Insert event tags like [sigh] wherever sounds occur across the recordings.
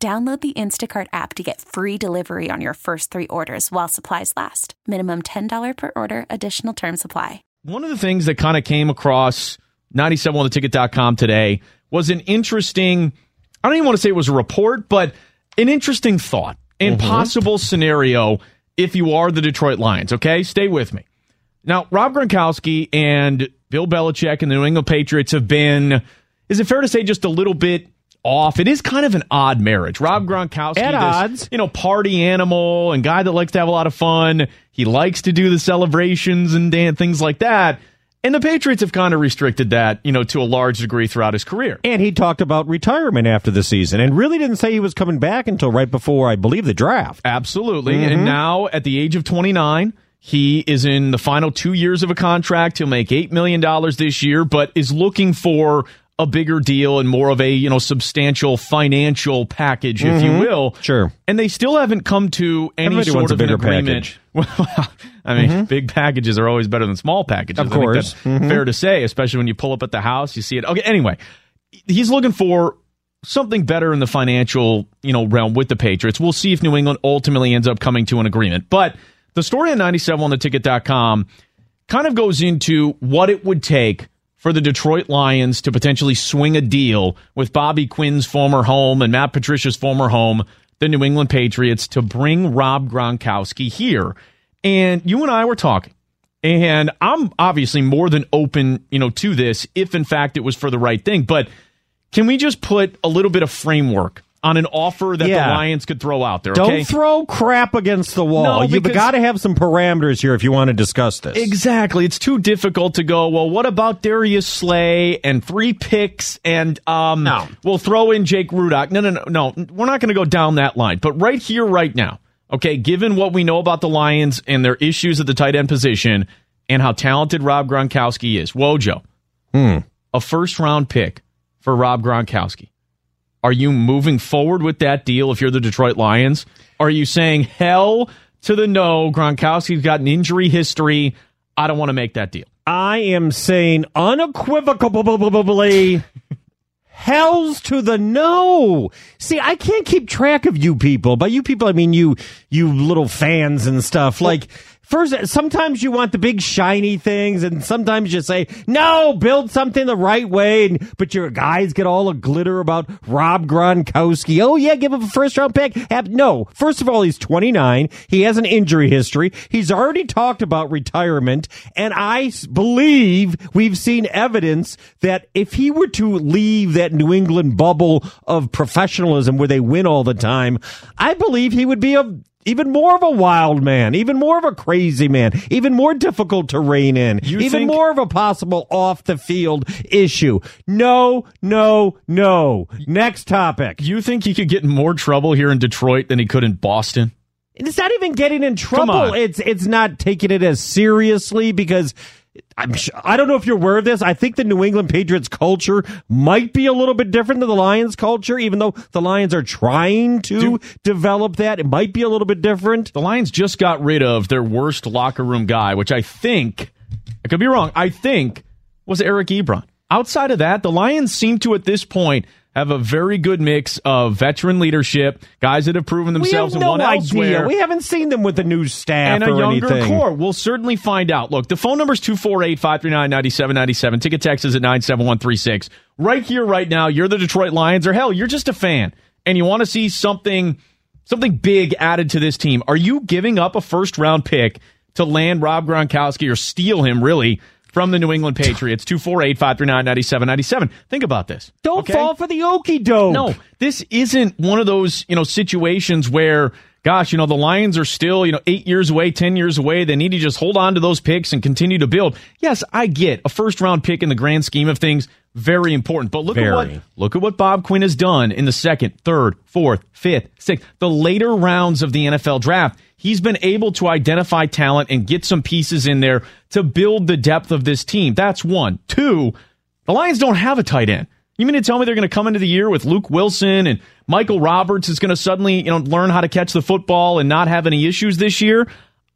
Download the Instacart app to get free delivery on your first three orders while supplies last. Minimum $10 per order, additional term supply. One of the things that kind of came across 97 on the ticket.com today was an interesting, I don't even want to say it was a report, but an interesting thought and Mm-hmm. possible scenario if you are the Detroit Lions. Okay, stay with me. Now, Rob Gronkowski and Bill Belichick and the New England Patriots have been, is it fair to say, just a little bit off? It is kind of an odd marriage. Rob Gronkowski, At this, odds. you know, party animal and guy that likes to have a lot of fun. He likes to do the celebrations and dan- things like that. And the Patriots have kind of restricted that, you know, to a large degree throughout his career. And he talked about retirement after the season and really didn't say he was coming back until right before, I believe, the draft. Absolutely. Mm-hmm. And now at the age of 29, he is in the final two years of a contract. He'll make $8 million this year, but is looking for a bigger deal and more of a, you know, substantial financial package, if you will. Mm-hmm. Sure. And they still haven't come to any Everybody sort of an agreement. Mm-hmm. [laughs] Well, I mean, big packages are always better than small packages. Of I think course. that's Mhm. fair to say, especially when you pull up at the house, you see it. Okay, anyway, he's looking for something better in the financial, you know, realm with the Patriots. We'll see if New England ultimately ends up coming to an agreement. But the story on 97 on the ticket.com kind of goes into what it would take for the Detroit Lions to potentially swing a deal with Bobby Quinn's former home and Matt Patricia's former home, the New England Patriots, to bring Rob Gronkowski here. And you and I were talking. And I'm obviously more than open, you know, to this if in fact it was for the right thing. But can we just put a little bit of framework on an offer that Yeah. the Lions could throw out there? Don't throw crap against the wall. No, You've got to have some parameters here if you want to discuss this. Exactly. It's too difficult to go, well, what about Darius Slay and three picks and um No. we'll throw in Jake Rudock. No, no, no, no. We're not going to go down that line. But right here, right now, okay, given what we know about the Lions and their issues at the tight end position and how talented Rob Gronkowski is, Wojo, a first round pick for Rob Gronkowski. Are you moving forward with that deal if you're the Detroit Lions? Are you saying hell to the no? Gronkowski's got an injury history. I don't want to make that deal. I am saying unequivocally hells to the no. See, I can't keep track of you people. By you people, I mean you, you little fans and stuff. Like, first, sometimes you want the big shiny things, and sometimes you say, no, build something the right way. And, but your guys get all a glitter about Rob Gronkowski. Oh, yeah, give him a first round pick. Have, no, first of all, he's 29. He has an injury history. He's already talked about retirement. And I believe we've seen evidence that if he were to leave that New England bubble of professionalism where they win all the time, I believe he would be a even more of a wild man, even more of a crazy man, even more difficult to rein in, You even think- more of a possible off the field issue. No, no, no. Next topic. You think he could get in more trouble here in Detroit than he could in Boston? It's not even getting in trouble. It's it's not taking it as seriously because I'm I don't know if you're aware of this. I think the New England Patriots culture might be a little bit different than the Lions culture, even though the Lions are trying to Dude. develop that. It might be a little bit different. The Lions just got rid of their worst locker room guy, which I think, I could be wrong, I think was Eric Ebron. Outside of that, the Lions seem to, at this point, have a very good mix of veteran leadership, guys that have proven themselves We have themselves and no won idea. elsewhere. We haven't seen them with the new staff and a or younger anything. core. We'll certainly find out. Look, the phone number is 248 539 9797. Ticket text is at 97136. Right here, right now, you're the Detroit Lions, or hell, you're just a fan, and you want to see something something big added to this team. Are you giving up a first round pick to land Rob Gronkowski or steal him, really? From the New England Patriots, 248 539 9797. Think about this. Don't okay? fall for the okey doke. No, this isn't one of those, you know, situations where, gosh, you know, the Lions are still, you know, eight years away, 10 years away. They need to just hold on to those picks and continue to build. Yes, I get a first round pick in the grand scheme of things. Very important. But look Very. at what look at what Bob Quinn has done in the second, third, fourth, fifth, sixth, the later rounds of the NFL draft. He's been able to identify talent and get some pieces in there to build the depth of this team. That's one. Two, the Lions don't have a tight end. You mean to tell me they're going to come into the year with Luke Wilson and Michael Roberts is going to suddenly, you know, learn how to catch the football and not have any issues this year?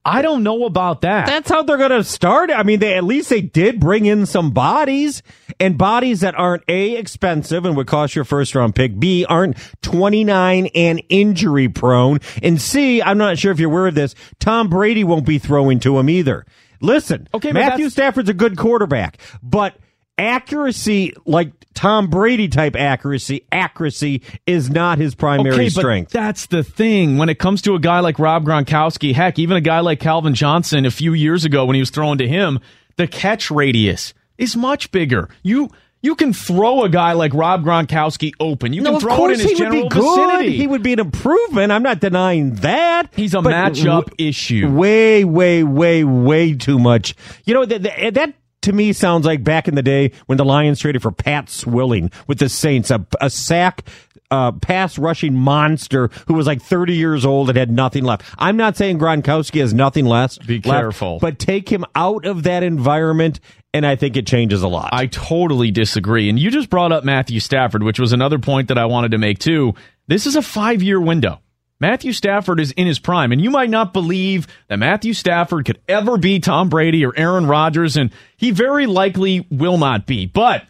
I don't know about that. That's how they're going to start. I mean, they at least they did bring in some bodies and bodies that aren't a expensive and would cost your first round pick. B aren't 29 and injury prone. And C, I'm not sure if you're aware of this. Tom Brady won't be throwing to him either. Listen, Okay, Matthew Stafford's a good quarterback, but accuracy, like Tom Brady type accuracy, accuracy is not his primary okay, strength. But that's the thing. When it comes to a guy like Rob Gronkowski, heck, even a guy like Calvin Johnson a few years ago when he was throwing to him, the catch radius is much bigger. You you can throw a guy like Rob Gronkowski open. You can no, of throw it in his he would be good. vicinity. He would be an improvement. I'm not denying that. He's a matchup w- issue. Way, way, way, way too much. You know that, that to me sounds like back in the day when the Lions traded for Pat Swilling with the Saints, a, a sack. Uh, pass rushing monster who was like 30 years old and had nothing left. I'm not saying Gronkowski has nothing less. Be left, careful. but take him out of that environment, and I think it changes a lot. I totally disagree. And you just brought up Matthew Stafford, which was another point that I wanted to make too. This is a five year window. Matthew Stafford is in his prime, and you might not believe that Matthew Stafford could ever be Tom Brady or Aaron Rodgers, and he very likely will not be. But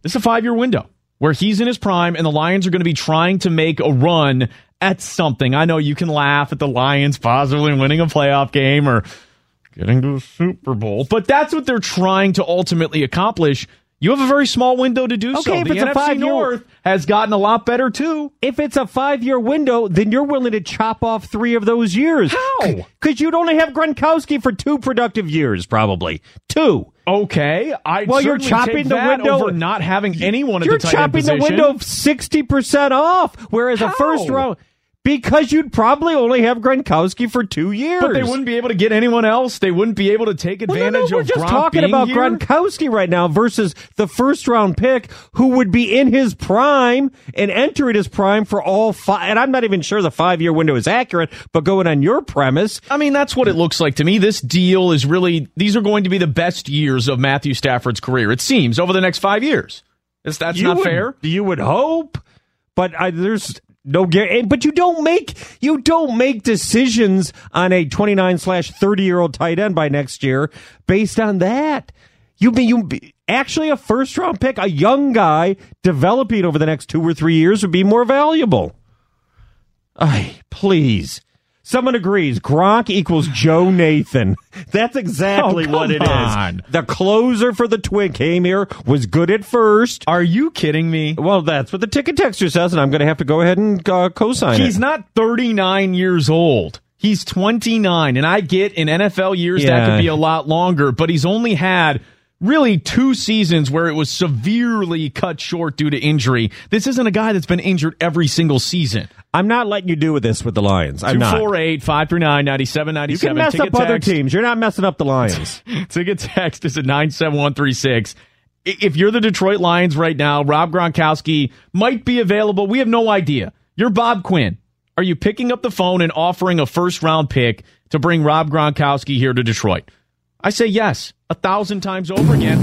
this is a five year window where he's in his prime, and the Lions are going to be trying to make a run at something. I know you can laugh at the Lions possibly winning a playoff game or getting to the Super Bowl. But that's what they're trying to ultimately accomplish. You have a very small window to do so. Okay, if The it's a NFC five-year- North has gotten a lot better too. if it's a five year window, then you're willing to chop off three of those years. How? Because you'd only have Gronkowski for two productive years, probably two. Okay, I Well, you're chopping the window- over not having anyone You're at the tight end chopping the window sixty percent off, whereas a first round because you'd probably only have Gronkowski for two years. But they wouldn't be able to get anyone else. They wouldn't be able to take Well, no, advantage no, we're of just Gronk talking about here. Gronkowski right now versus the first round pick who would be in his prime and enter at his prime for all five. And I'm not even sure the five year window is accurate, but going on your premise, I mean, that's what it looks like to me. This deal is really, these are going to be the best years of Matthew Stafford's career, it seems, over the next five years. Is that's you not would, fair? You would hope, but I, there's no guarantee. But you don't make you don't make decisions on a 29 slash 30 year old tight end by next year based on that. You mean you actually a first round pick, a young guy developing over the next two or three years would be more valuable. Ay, please. Someone agrees. Gronk equals Joe Nathan. [laughs] That's exactly Oh, what it is. on. The closer for the Twin came here, was good at first. Are you kidding me? Well, that's what the ticket texture says, and I'm going to have to go ahead and uh, co-sign He's it. not 39 years old. He's 29. And I get in NFL years that could be a lot longer, but he's only had really two seasons where it was severely cut short due to injury. This isn't a guy that's been injured every single season. I'm not letting you do with this with the Lions. I'm not. 248 539 9797. You can mess up other teams. You're not messing up the Lions. [laughs] Ticket text is at 97136. I- If you're the Detroit Lions right now, Rob Gronkowski might be available. We have no idea. You're Bob Quinn. Are you picking up the phone and offering a first round pick to bring Rob Gronkowski here to Detroit? I say yes, a thousand times over again.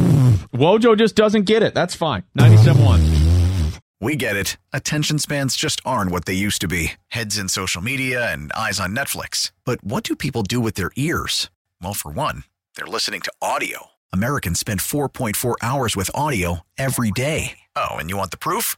Wojo just doesn't get it. That's fine. 97.1. We get it. Attention spans just aren't what they used to be heads in social media and eyes on Netflix. But what do people do with their ears? Well, for one, they're listening to audio. Americans spend 4.4 hours with audio every day. Oh, and you want the proof?